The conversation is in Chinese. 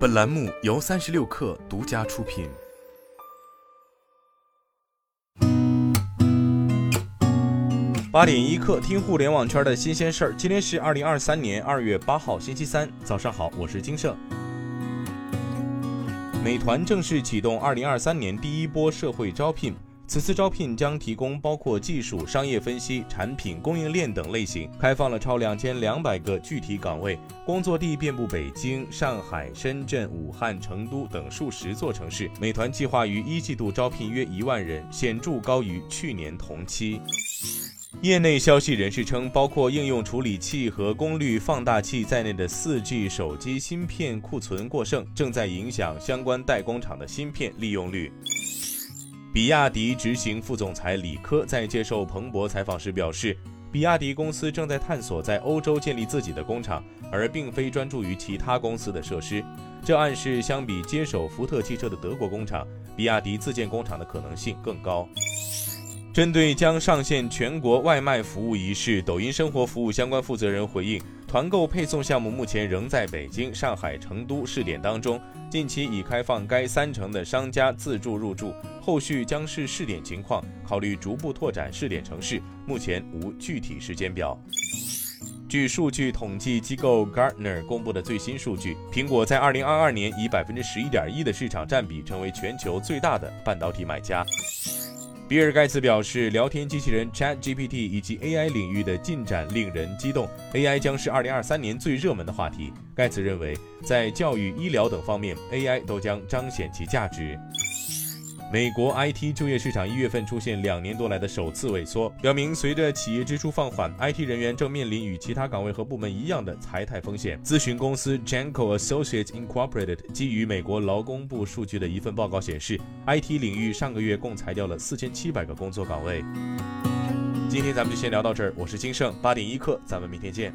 本栏目由三十六氪独家出品。八点一刻，听互联网圈的新鲜事儿。今天是二零二三年二月八号，星期三，早上好，我是金盛。美团正式启动二零二三年第一波社会招聘。此次招聘将提供包括技术、商业分析、产品供应链等类型，开放了超两千两百个具体岗位，工作地遍布北京、上海、深圳、武汉、成都等数十座城市。美团计划于一季度招聘约一万人，显著高于去年同期。业内消息人士称，包括应用处理器和功率放大器在内的 4G 手机芯片库存过剩，正在影响相关代工厂的芯片利用率。比亚迪执行副总裁李科在接受彭博采访时表示，比亚迪公司正在探索在欧洲建立自己的工厂，而并非专注于其他公司的设施。这暗示，相比接手福特汽车的德国工厂，比亚迪自建工厂的可能性更高。针对将上线全国外卖服务一事，抖音生活服务相关负责人回应，团购配送项目目前仍在北京、上海、成都试点当中，近期已开放该三城的商家自助入驻，后续将视试点情况考虑逐步拓展试点城市，目前无具体时间表。据数据统计机构 Gartner 公布的最新数据，苹果在2022年以百分之十一点一的市场占比，成为全球最大的半导体买家。比尔盖茨表示，聊天机器人 Chat GPT 以及 AI 领域的进展令人激动，AI 将是2023年最热门的话题。盖茨认为，在教育、医疗等方面，AI 都将彰显其价值。美国 IT 就业市场一月份出现两年多来的首次萎缩，表明随着企业支出放缓，IT 人员正面临与其他岗位和部门一样的裁汰风险。咨询公司 Janko Associates Incorporated 基于美国劳工部数据的一份报告显示，IT 领域上个月共裁掉了四千七百个工作岗位。今天咱们就先聊到这儿，我是金盛，八点一刻，咱们明天见。